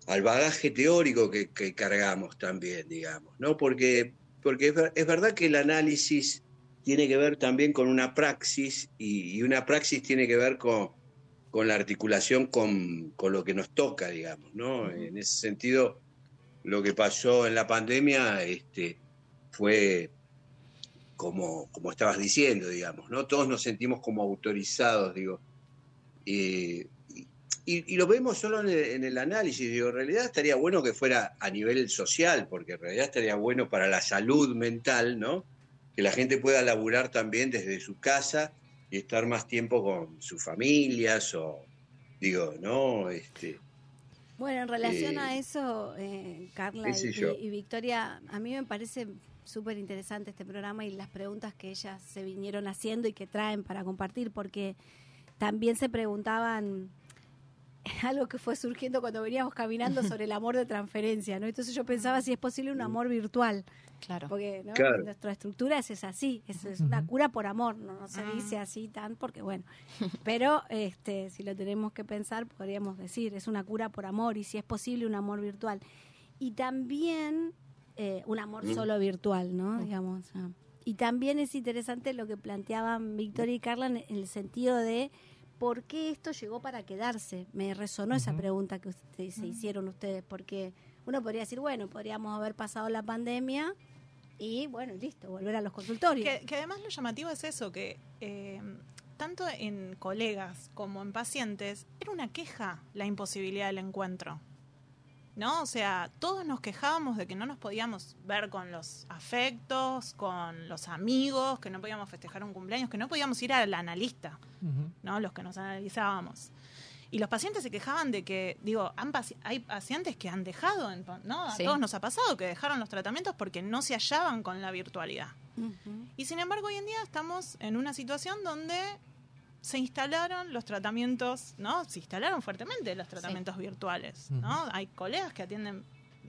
al bagaje teórico que, cargamos también, digamos, ¿no? Porque, porque es verdad que el análisis tiene que ver también con una praxis y, y una praxis tiene que ver con, con la articulación con, con lo que nos toca, digamos, ¿no? En ese sentido, lo que pasó en la pandemia este, fue como, como estabas diciendo, digamos, ¿no? Todos nos sentimos como autorizados, digo. Eh, y, y lo vemos solo en el, en el análisis, digo, en realidad estaría bueno que fuera a nivel social, porque en realidad estaría bueno para la salud mental, ¿no? Que la gente pueda laburar también desde su casa y estar más tiempo con sus familias o, digo, ¿no? Este, Bueno, en relación Eh, a eso, eh, Carla y, y Victoria, a mí me parece súper interesante este programa y las preguntas que ellas se vinieron haciendo y que traen para compartir, porque también se preguntaban algo que fue surgiendo cuando veníamos caminando sobre el amor de transferencia, ¿no? Entonces yo pensaba si es posible un amor virtual, Claro. porque ¿no? Claro. nuestra estructura es, es así, es, es una cura por amor, no, no se dice así tan porque bueno, pero este si lo tenemos que pensar podríamos decir es una cura por amor y si es posible un amor virtual y también eh, un amor Mm. solo virtual, ¿no? Digamos. ah. Y también es interesante lo que planteaban Victoria y Carla en el sentido de por qué esto llegó para quedarse. Me resonó esa pregunta que ustedes, se hicieron ustedes, porque uno podría decir, bueno, podríamos haber pasado la pandemia y bueno, listo, volver a los consultorios. Que, que además lo llamativo es eso, que eh, tanto en colegas como en pacientes era una queja la imposibilidad del encuentro. ¿No? O sea, todos nos quejábamos de que no nos podíamos ver con los afectos, con los amigos, que no podíamos festejar un cumpleaños, que no podíamos ir al analista. ¿no? Los que nos analizábamos. Y los pacientes se quejaban de que, digo, han paci- hay pacientes que han dejado, en- ¿no? A Sí. todos nos ha pasado que dejaron los tratamientos porque no se hallaban con la virtualidad. Y sin embargo, hoy en día estamos en una situación donde se instalaron los tratamientos, ¿no? Se instalaron fuertemente los tratamientos virtuales, ¿no? Hay colegas que atienden,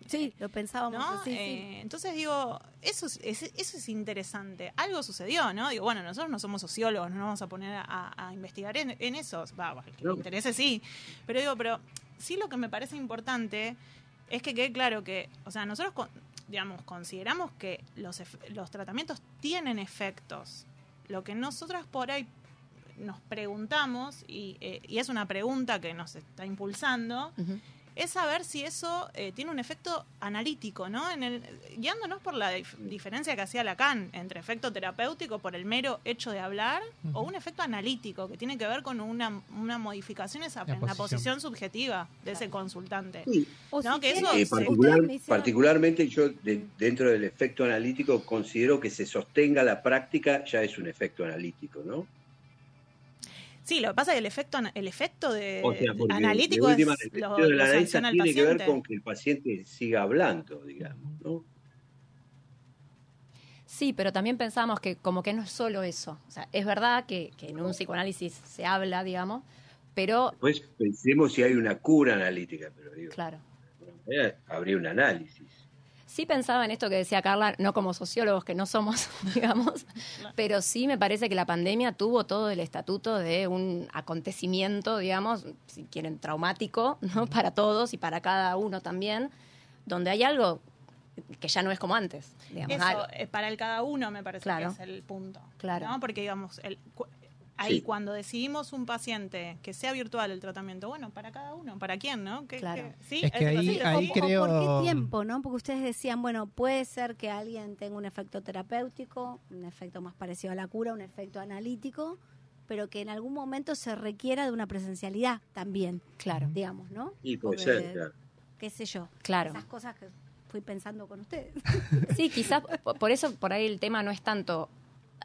Sí, lo pensábamos ¿no? sí. Eh, Entonces digo, eso es, es- eso es interesante. Algo sucedió, ¿no? Digo, bueno, nosotros no somos sociólogos, no nos vamos a poner a, a investigar en, en eso. Va, va, que le No. interese sí. Pero digo, pero sí lo que me parece importante es que quede claro que, o sea, nosotros, con- digamos, consideramos que los, los tratamientos tienen efectos. Lo que nosotras por ahí nos preguntamos, y, eh, y es una pregunta que nos está impulsando, es saber si eso eh, tiene un efecto analítico, ¿no? En el, guiándonos por la dif- diferencia que hacía Lacan entre efecto terapéutico por el mero hecho de hablar o un efecto analítico que tiene que ver con una, una modificación en la posición. posición subjetiva de ese consultante. Sí, No, si que eso Eh, particular- particularmente yo de- dentro del efecto analítico considero que se sostenga la práctica ya es un efecto analítico, ¿no? Sí, lo que pasa es que el efecto, el efecto de, O sea, porque analítico de última, es el lo, efecto del lo al tiene que ver con que el paciente siga hablando, digamos, ¿no? Sí, pero también pensamos que como que no es solo eso. O sea, es verdad que, que en un psicoanálisis se habla, digamos, pero Después pensemos si hay una cura analítica, pero digo, claro. habría un análisis. Sí pensaba en esto que decía Carla, no como sociólogos que no somos, <laughs> digamos, pero sí me parece que la pandemia tuvo todo el estatuto de un acontecimiento, digamos, si quieren, traumático, ¿no? Para todos y para cada uno también, donde hay algo que ya no es como antes, digamos. Eso, eh, para el cada uno me parece Claro. que es el punto. Claro. ¿no? Porque, digamos, el, ahí Sí. cuando decidimos un paciente que sea virtual el tratamiento, bueno, para cada uno, ¿para quién, no? ¿Qué- Claro. qué- sí, Es que ahí- así, ahí o- o creo- por qué tiempo, ¿no? Porque ustedes decían, bueno, puede ser que alguien tenga un efecto terapéutico, un efecto más parecido a la cura, un efecto analítico, pero que en algún momento se requiera de una presencialidad también, Claro, digamos, ¿no? Y puede ser, claro. qué sé yo, claro. esas cosas que fui pensando con ustedes. Sí, quizás po- por eso por ahí el tema no es tanto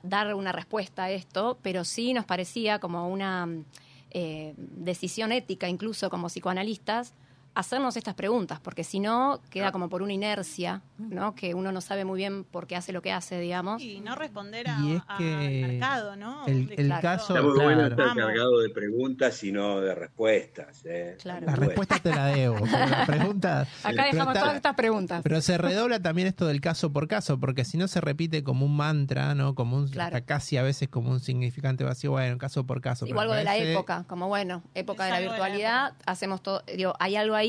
dar una respuesta a esto, pero sí nos parecía como una mm, eh, decisión ética, incluso como psicoanalistas, hacernos estas preguntas, porque si no queda como por una inercia, ¿no? Que uno no sabe muy bien por qué hace lo que hace, digamos. Y no responder a- Y es que mercado, ¿no? el- el claro. caso- Está muy bueno estar Vamos. cargado de preguntas y no de respuestas. ¿eh? Claro. La respuesta te la debo. La <laughs> pregunta. Acá dejamos está- todas estas preguntas. Pero se redobla también esto del caso por caso, porque si no se repite como un mantra, ¿no? Como un, Claro. hasta casi a veces como un significante vacío, bueno, caso por caso. Igual algo de la época, como bueno, época Es de la algo de la virtualidad, hacemos todo, digo, hay algo ahí.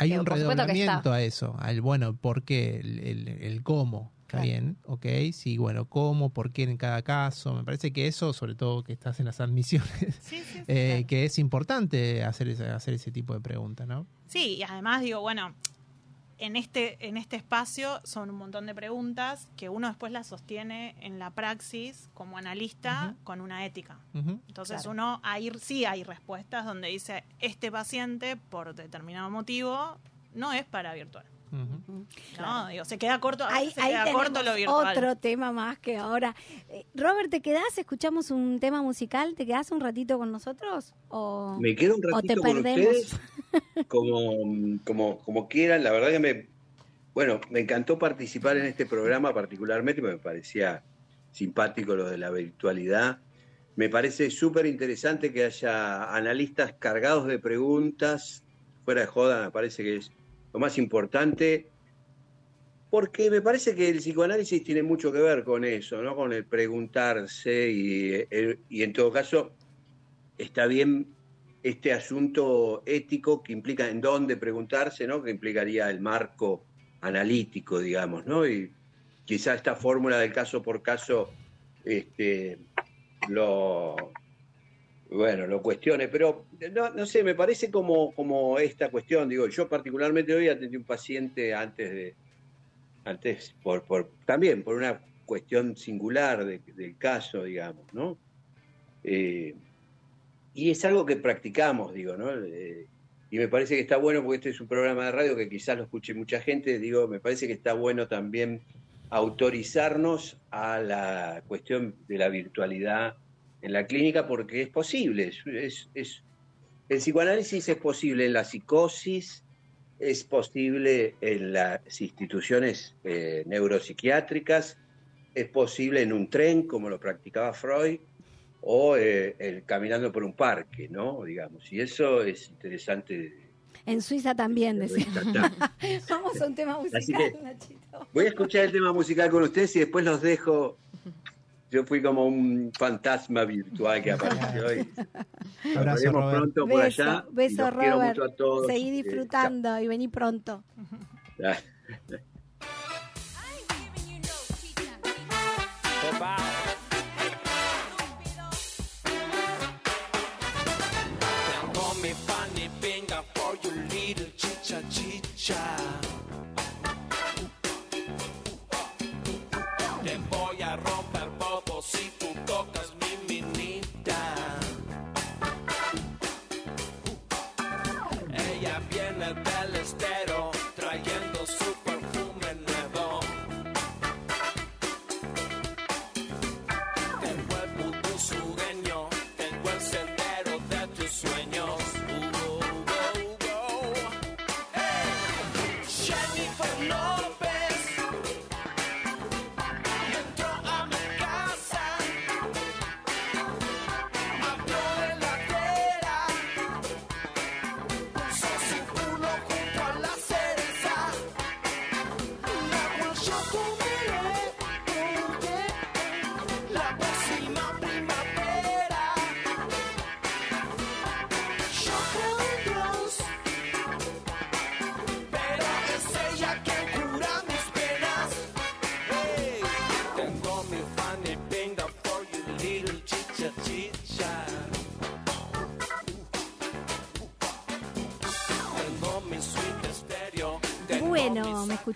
Hay un redoblamiento a eso, al bueno, por qué, el, el- el cómo. Está Claro. bien, ok, sí, bueno, cómo, por qué en cada caso. Me parece que eso, sobre todo que estás en las admisiones, Sí, sí, sí. eh, que es importante hacer ese, hacer ese tipo de preguntas, ¿no? Sí, y además digo, bueno, en este, en este espacio son un montón de preguntas que uno después las sostiene en la praxis como analista con una ética. Entonces Claro. uno, ahí sí hay respuestas donde dice, este paciente, por determinado motivo, no es para virtual. ¿No? Digo, se queda corto, Ahí, veces se ahí queda corto lo tenemos virtual. otro tema más que ahora. Eh, Robert, ¿te quedás? ¿Escuchamos un tema musical? ¿Te quedás un ratito con nosotros? ¿O, Me quedo un o te ratito con perdemos? ustedes como, como, como quieran. La verdad que me, bueno, me encantó participar en este programa particularmente, me parecía simpático lo de la virtualidad. Me parece súper interesante que haya analistas cargados de preguntas, fuera de joda, me parece que es más importante, porque me parece que el psicoanálisis tiene mucho que ver con eso, ¿no? Con el preguntarse y, el- y en todo caso está bien este asunto ético que implica en dónde preguntarse, ¿no? Que implicaría el marco analítico, digamos, ¿no? Y quizá esta fórmula del caso por caso este, lo bueno, lo cuestione, pero no, no sé, me parece como, como esta cuestión, digo, yo particularmente hoy atendí un paciente antes de antes, por, por, también por una cuestión singular de- del caso, digamos, ¿no? Eh, y es algo que practicamos, digo, ¿no? Eh, y me parece que está bueno, porque este es un programa de radio que quizás lo escuche mucha gente, digo, me parece que está bueno también autorizarnos a la cuestión de la virtualidad en la clínica, porque es posible, es, el psicoanálisis es posible en la psicosis, es posible en las instituciones eh, neuropsiquiátricas, es posible en un tren, como lo practicaba Freud, o eh, el caminando por un parque, ¿no? Digamos, y eso es interesante. En Suiza también, de decía. <laughs> Vamos a un tema musical, Nachito. Voy a escuchar el tema musical con ustedes y después los dejo. Yo fui como un fantasma virtual que apareció y nos Robert. pronto por Beso, allá. beso, los quiero Robert. mucho a todos. Seguí Eh, disfrutando y vení pronto.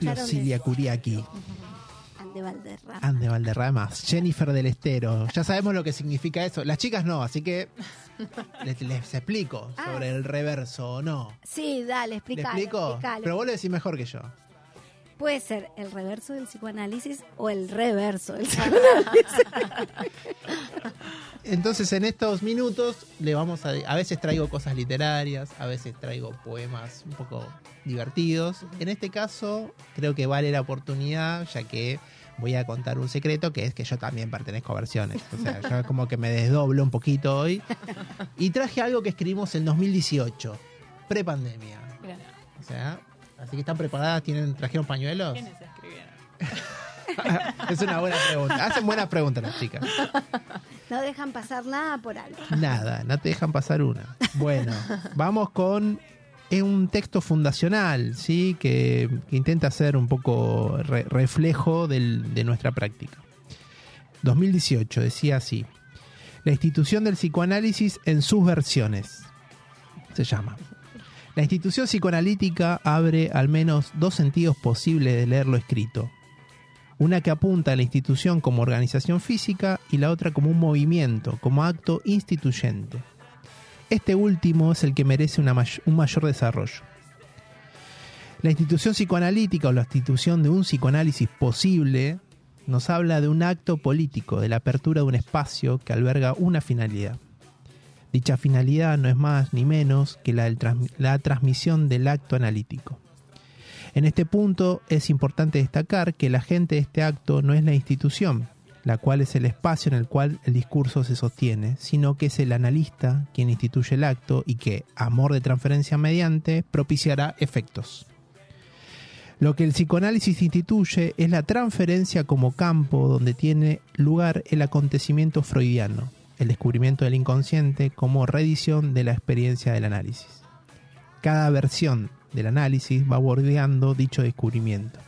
Lucilia Curiaki, <laughs> Ande Valderrama. Ande Jennifer del Estero. Ya sabemos lo que significa eso. Las chicas no, así que <laughs> les, les explico Ah. sobre el reverso o no. Sí, dale, ¿Le explícale. explico? Pero vos lo decís mejor que yo. Puede ser el reverso del psicoanálisis o el reverso del <laughs> psicoanálisis. Entonces en estos minutos le vamos a... A veces traigo cosas literarias, a veces traigo poemas un poco divertidos. En este caso creo que vale la oportunidad ya que voy a contar un secreto que es que yo también pertenezco a versiones. O sea, yo <laughs> como que me desdoblo un poquito hoy. Y traje algo que escribimos en 2018, prepandemia. O sea, así que están preparadas, tienen trajeron pañuelos. ¿Quiénes escribieron? <laughs> <laughs> es una buena pregunta. Hacen buenas preguntas las chicas. No dejan pasar nada por alto. Nada, no te dejan pasar una. Bueno, vamos con es un texto fundacional, ¿sí? Que, que intenta ser un poco re- reflejo del- de nuestra práctica. 2018, decía así. La institución del psicoanálisis en sus versiones. Se llama. La institución psicoanalítica abre al menos dos sentidos posibles de leer lo escrito. Una que apunta a la institución como organización física y la otra como un movimiento, como acto instituyente. Este último es el que merece un mayor desarrollo. La institución psicoanalítica o la institución de un psicoanálisis posible nos habla de un acto político, de la apertura de un espacio que alberga una finalidad. Dicha finalidad no es más ni menos que la, la transmisión del acto analítico. En este punto es importante destacar que el agente de este acto no es la institución, la cual es el espacio en el cual el discurso se sostiene, sino que es el analista quien instituye el acto y que, amor de transferencia mediante, propiciará efectos. Lo que el psicoanálisis instituye es la transferencia como campo donde tiene lugar el acontecimiento freudiano, el descubrimiento del inconsciente como reedición de la experiencia del análisis. Cada versión del análisis va bordeando dicho descubrimiento.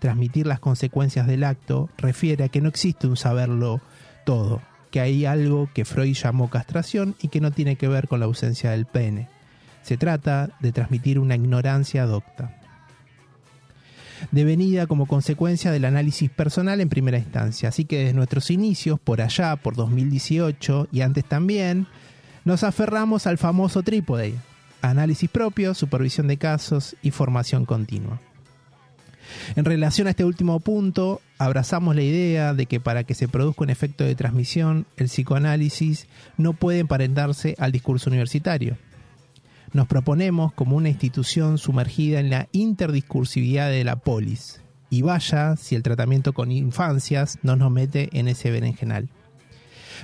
Transmitir las consecuencias del acto refiere a que no existe un saberlo todo, que hay algo que Freud llamó castración y que no tiene que ver con la ausencia del pene. Se trata de transmitir una ignorancia docta. devenida como consecuencia del análisis personal en primera instancia. Así que desde nuestros inicios, por allá, por 2018 y antes también, nos aferramos al famoso trípode, análisis propio, supervisión de casos y formación continua. En relación a este último punto, abrazamos la idea de que para que se produzca un efecto de transmisión, el psicoanálisis no puede emparentarse al discurso universitario. Nos proponemos como una institución sumergida en la interdiscursividad de la polis. Y vaya si el tratamiento con infancias no nos mete en ese berenjenal.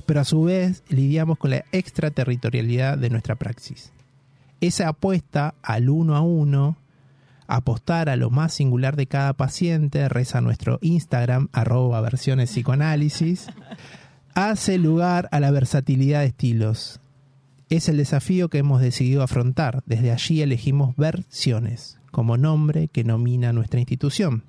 Pero a su vez lidiamos con la extraterritorialidad de nuestra praxis. Esa apuesta al uno a uno apostar a lo más singular de cada paciente, reza nuestro Instagram, arroba versiones psicoanálisis, <laughs> hace lugar a la versatilidad de estilos. Es el desafío que hemos decidido afrontar. Desde allí elegimos versiones como nombre que nomina nuestra institución.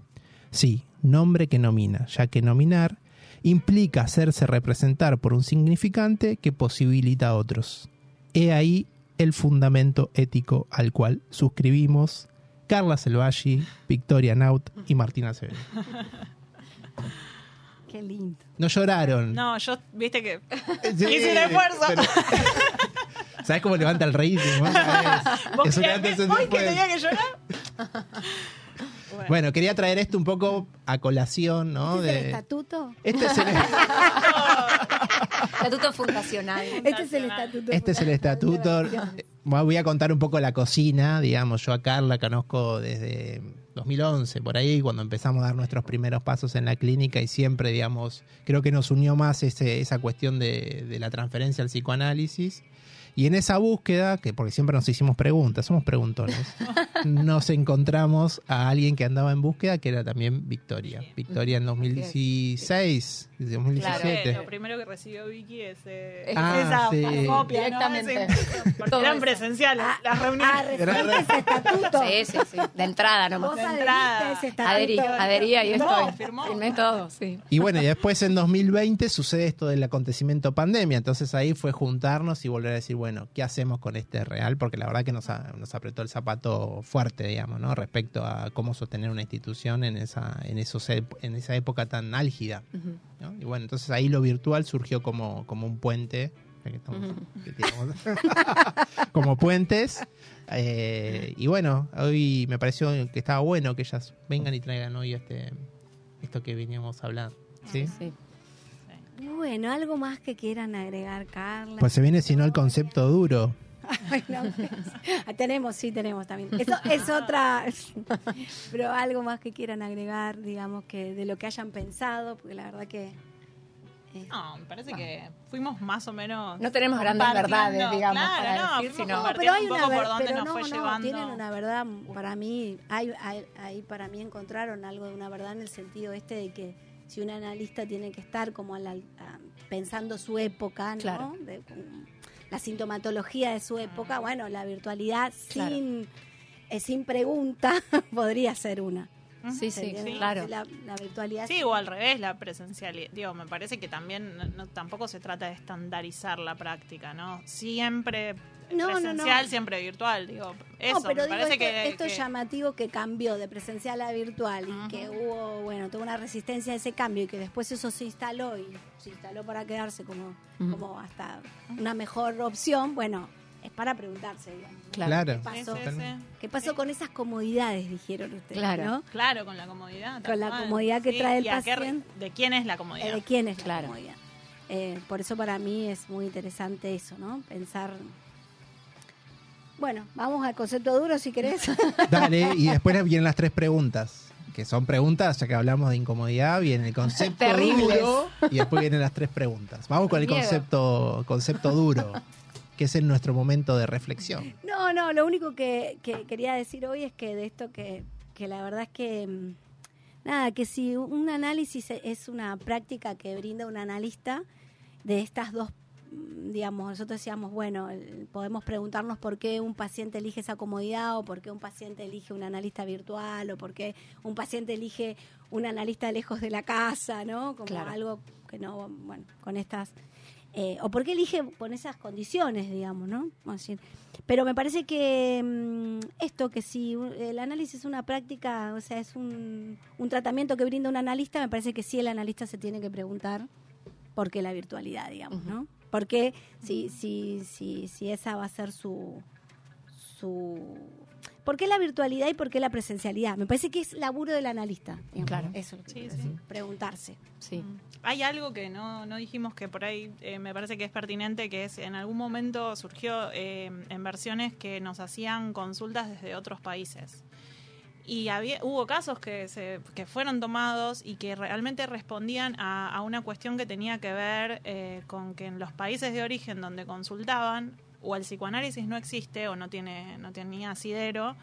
Sí, nombre que nomina, ya que nominar implica hacerse representar por un significante que posibilita a otros. He ahí el fundamento ético al cual suscribimos Carla Selvaggi, Victoria Naut y Martina Acevedo. <laughs> Qué lindo. No lloraron. No, yo, viste que <laughs> Sí, hice un esfuerzo. pero- <laughs> ¿Sabes cómo levanta el rating? ¿Vos Es un creés antes y que tenía que llorar? Bueno, quería traer esto un poco a colación, ¿no? ¿Este es el estatuto? Este es el, <laughs> <laughs> Estatuto fundacional. Este es el estatuto. este es el estatuto. Voy a contar un poco la cocina, digamos. Yo a Carla conozco desde 2011, por ahí, cuando empezamos a dar nuestros primeros pasos en la clínica y siempre, digamos, creo que nos unió más ese- esa cuestión de, de la transferencia al psicoanálisis. Y en esa búsqueda, que porque siempre nos hicimos preguntas, somos preguntones, <laughs> nos encontramos a alguien que andaba en búsqueda, que era también Victoria. Victoria en 2016, 2017. Claro, lo primero que recibió Vicky es eh, Ah, esa sí. copia, Directamente. ¿no? Ese- eran presenciales las reuniones. Ah, ese <laughs> estatuto. Sí, sí, sí. De entrada nomás. Entrada. Adherí, adherí, ahí estoy. firmó. Firmé todo, sí. Y bueno, y después en 2020 sucede esto del acontecimiento pandemia. Entonces ahí fue juntarnos y volver a decir, bueno, ¿qué hacemos con este real? Porque la verdad que nos, a- nos apretó el zapato fuerte, digamos, ¿no? Respecto a cómo sostener una institución en esa, en esos, en esa época tan álgida. Y bueno, entonces ahí lo virtual surgió como, como un puente. Ya que estamos- que tiramos- <laughs> como puentes. Eh, y bueno, hoy me pareció que estaba bueno que ellas vengan y traigan hoy este esto que veníamos hablando. ¿sí? Sí. Bueno, algo más que quieran agregar, Carla. Pues se viene si no el concepto duro. <laughs> Ay, no, ah, <laughs> tenemos, sí, tenemos también. Eso es otra. Pero algo más que quieran agregar, digamos, que de lo que hayan pensado, porque la verdad que. Eh, No, me parece que fuimos más o menos. No tenemos grandes verdades, digamos, Claro, para no, decir, sino- No, pero hay un una poco por ver- dónde pero nos no, fue no, llevando. tienen una verdad para mí hay, hay, hay para mí encontraron algo de una verdad en el sentido este de que si un analista tiene que estar como a la- a- pensando su época, ¿no? Claro. De- la sintomatología de su época, bueno, la virtualidad Claro. sin eh, sin pregunta <laughs> podría ser una. Sí, sí, claro. La, la virtualidad Sí, o al revés, la presencialidad. Digo, me parece que también no- no- tampoco se trata de estandarizar la práctica, ¿no? Siempre No, no, no. presencial, siempre virtual. Digo, eso, no, pero me digo, parece esto, que, esto es llamativo que cambió de presencial a virtual y que hubo, bueno, tuvo una resistencia a ese cambio y que después eso se instaló y se instaló para quedarse como, como hasta una mejor opción, bueno, es para preguntarse, digamos. ¿no? Claro. ¿Qué Sí, pasó, sí, sí. ¿Qué pasó con esas comodidades, dijeron ustedes, Claro. ¿no? Claro, con la comodidad. Con la comodidad que trae el qué paciente. ¿De quién es la Eh, comodidad? ¿De quién es la Claro. comodidad? Eh, por eso para mí es muy interesante eso, ¿no? Pensar... Bueno, vamos al concepto duro si querés. <laughs> Dale, y después vienen las tres preguntas. Que son preguntas, ya que hablamos de incomodidad, viene el concepto Terribles. duro y después vienen las tres preguntas. Vamos con el Miedo. concepto, concepto duro, <laughs> que es en nuestro momento de reflexión. No, no, lo único que, que quería decir hoy es que de esto que, que la verdad es que, mm, nada, que si un análisis e- es una práctica que brinda un analista de estas dos, mm, digamos, nosotros decíamos, bueno, podemos preguntarnos por qué un paciente elige esa comodidad o por qué un paciente elige un analista virtual o por qué un paciente elige un analista lejos de la casa, ¿no? Como Claro. algo que no, bueno, con estas... Eh, o por qué elige con esas condiciones, digamos, ¿no? Vamos a decir. Pero me parece que mm, esto, que si el análisis es una práctica, o sea, es un, un tratamiento que brinda un analista, me parece que sí el analista se tiene que preguntar por qué la virtualidad, digamos, ¿no? Porque si, si, si, si esa va a ser su, su... ¿Por qué la virtualidad y por qué la presencialidad? Me parece que es laburo del analista. digamos. Claro. Eso es lo que Sí, quiero sí. decir, preguntarse. Sí. Hay algo que no, no dijimos que por ahí eh, me parece que es pertinente, que es en algún momento surgió eh, en versiones que nos hacían consultas desde otros países. Y había, hubo casos que, se, que fueron tomados y que realmente respondían a, a una cuestión que tenía que ver eh, con que en los países de origen donde consultaban, o el psicoanálisis no existe o no tiene no tenía asidero,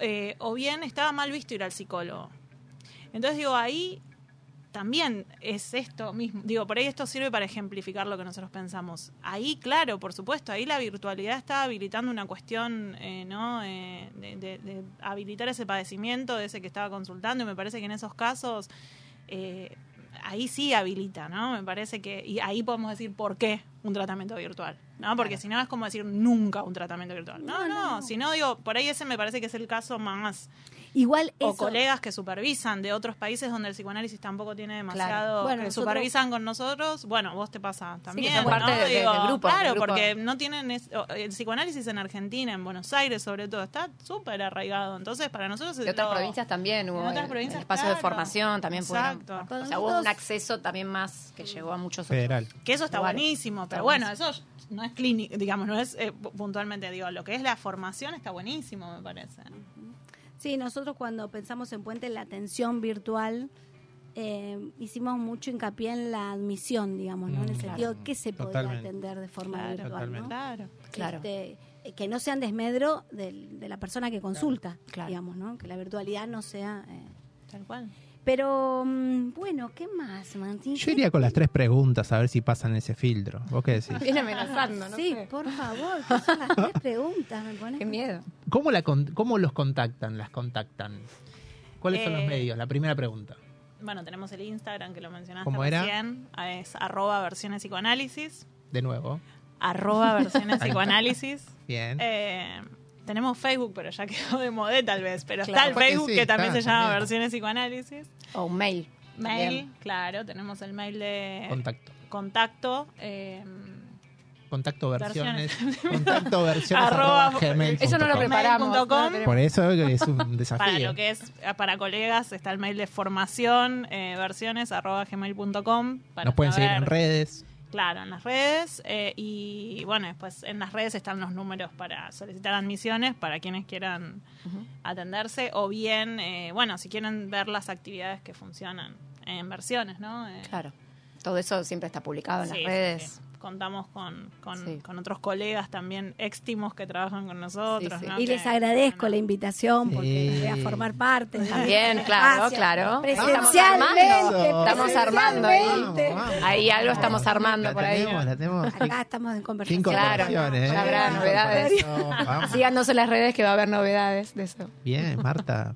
eh, o bien estaba mal visto ir al psicólogo. Entonces digo, ahí también es esto mismo. Digo, por ahí esto sirve para ejemplificar lo que nosotros pensamos. Ahí, claro, por supuesto, ahí la virtualidad está habilitando una cuestión, eh, ¿no? Eh, de, de- habilitar ese padecimiento de ese que estaba consultando y me parece que en esos casos ahí sí habilita, ¿no? Me parece que y ahí podemos decir por qué un tratamiento virtual, ¿no? Porque si no es como decir nunca un tratamiento virtual. No, No, no, no, no. si no digo, por ahí ese me parece que es el caso más Igual o colegas que supervisan de otros países donde el psicoanálisis tampoco tiene demasiado Bueno, que nosotros- supervisan con nosotros bueno vos te pasa también son ¿no? parte de- de- Digo, del grupo, claro del grupo. porque no tienen es- el psicoanálisis en Argentina en Buenos Aires sobre todo está súper arraigado entonces para nosotros De otras lo- provincias también hubo En otras el- provincias, el espacio de formación también Exacto. o sea, hubo un acceso también más que llegó a muchos otros Federal. que eso está lugares. buenísimo Está pero bueno eso no es clínico digamos no es eh, puntualmente digo lo que es la formación está buenísimo me parece Sí, nosotros cuando pensamos en Puente en la atención virtual, eh, hicimos mucho hincapié en la admisión, digamos, ¿no? En el Mm, sentido claro. que se podía Totalmente. atender de forma Claro, virtual. ¿no? claro Claro. Este, que no sea en desmedro de, la persona que consulta, Claro. digamos, ¿no? Que la virtualidad no sea... eh. tal cual Pero, mm, bueno, ¿qué más, Martín? Yo iría con las tres preguntas a ver si pasan ese filtro. ¿Vos qué decís? Viene amenazando, ¿no? Sí, sé. por favor, que son las tres preguntas, me pones. Qué miedo. ¿Cómo, la con- ¿Cómo los contactan? ¿Las contactan? ¿Cuáles son los Eh, medios? La primera pregunta. bueno tenemos el Instagram que lo mencionaste ¿Cómo era? recién es arroba versiones psicoanálisis De nuevo. arroba versiones <laughs> psicoanálisis. Bien. Eh, tenemos Facebook, pero ya <laughs> quedó de moda tal vez. Pero Claro, está el Facebook sí, que también está, se llama también. versiones psicoanálisis. O un mail. Mail, claro, tenemos el mail de Contacto. contacto. eh, Contacto versiones. Versiones. <laughs> Contacto versiones. Arroba- arroba gmail Eso no lo preparamos. No. Por eso es un <laughs> desafío. para lo que es eh, para colegas está el mail de formación eh, versiones arroba gmail.com Nos pueden seguir en saber- redes. Claro, en las redes. eh, y bueno, después en las redes están los números para solicitar admisiones para quienes quieran atenderse. O bien, eh, bueno, si quieren ver las actividades que funcionan en versiones, ¿no? Eh, Claro. Todo eso siempre está publicado en sí, las sí, redes. Contamos con, con, Sí. con otros colegas también éxtimos que trabajan con nosotros. Sí, sí. ¿no? Y Que- les agradezco bueno, la invitación porque Sí. voy a formar parte. También, este claro, claro. Presencialmente. Estamos Estamos armando ahí. algo estamos armando La por ahí. tenemos, la tenemos. Acá estamos en conversación. Claro, operaciones, ya ¿eh? habrá novedades. Vamos. Síganos en las redes que va a haber novedades de eso. Bien, Marta.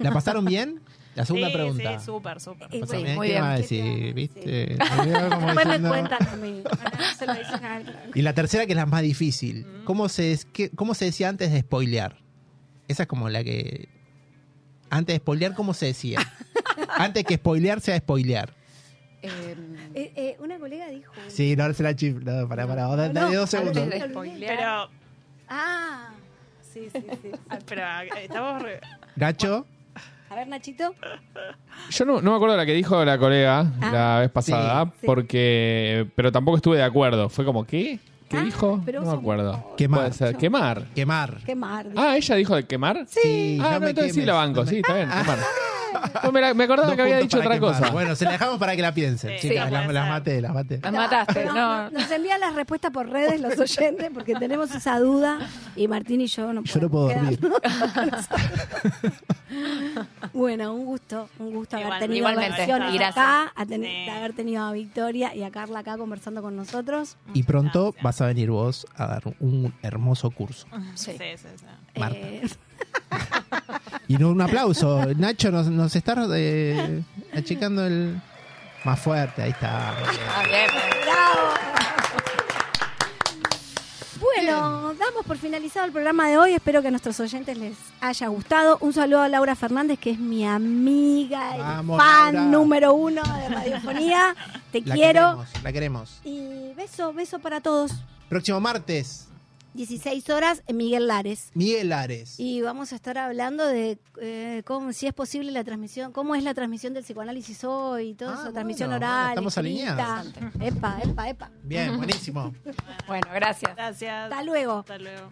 ¿La pasaron bien? La segunda sí, pregunta. Sí, súper, súper. Y ¿Pasaron Sí, bien? ¿Viste? Como <laughs> Después me cuentan a mí. No se lo dicen a él. Y la tercera, que es la más difícil. Mm. ¿Cómo se, es- qué- ¿Cómo se decía antes de spoilear? Esa es como la que... Antes de spoilear, ¿cómo se decía? <laughs> antes que spoilear sea spoilear. Eh, Eh, eh, una colega dijo. Sí, no, se la chif... No, para, para, No, dale no, dos segundos. antes de spoilear. Pero, Ah, sí, sí, sí. ah, pero eh, estamos... re- Gacho, A ver, Nachito. Yo no, no me acuerdo la que dijo la colega Ah. la vez pasada, Sí. porque. Pero tampoco estuve de acuerdo. Fue como, ¿qué? ¿Qué Ah, dijo? pero No me acuerdo. Quemar. ¿Quemar? quemar. Qué mar. Ah, ella dijo de quemar. Sí, ah, no no, me entonces sí quemes, la banco. no me- Sí, está bien, quemar. <laughs> Pues me, la- me acordaba Dos que había puntos dicho para otra quemar. cosa. Bueno, se la dejamos para que la piensen. Sí, chicas, sí, las, puede las ser. maté, las maté. Las mataste, No, no. Nos envían las respuestas por redes los oyentes porque tenemos esa duda y Martín y yo no Yo no podemos puedo dormir. quedarnos. bueno, un gusto, un gusto haber tenido igualmente. versiones Gracias. acá, a ten- Sí. de haber tenido a Victoria y a Carla acá conversando con nosotros. Y pronto Gracias. vas a venir vos a dar un hermoso curso. Sí, Sí. sí, sí. Marta. Eh, <laughs> Y no, un aplauso. Nacho nos, nos está eh, achicando el... Más fuerte, ahí está. bien. Bueno, damos por finalizado el programa de hoy. Espero que a nuestros oyentes les haya gustado. Un saludo a Laura Fernández, que es mi amiga y Vamos, fan Laura. número uno de Radiofonía. <laughs> Te La quiero. queremos, la queremos. Y beso, beso para todos. Próximo martes, 16 horas en Miguel Lares. Miguel Ares. Y vamos a estar hablando de eh, cómo, si es posible la transmisión, cómo es la transmisión del psicoanálisis hoy, y toda Ah, esa transmisión bueno, oral. estamos escrita. Epa, epa, epa. Bien, buenísimo. <laughs> Bueno, gracias. Gracias. Hasta luego. Hasta luego.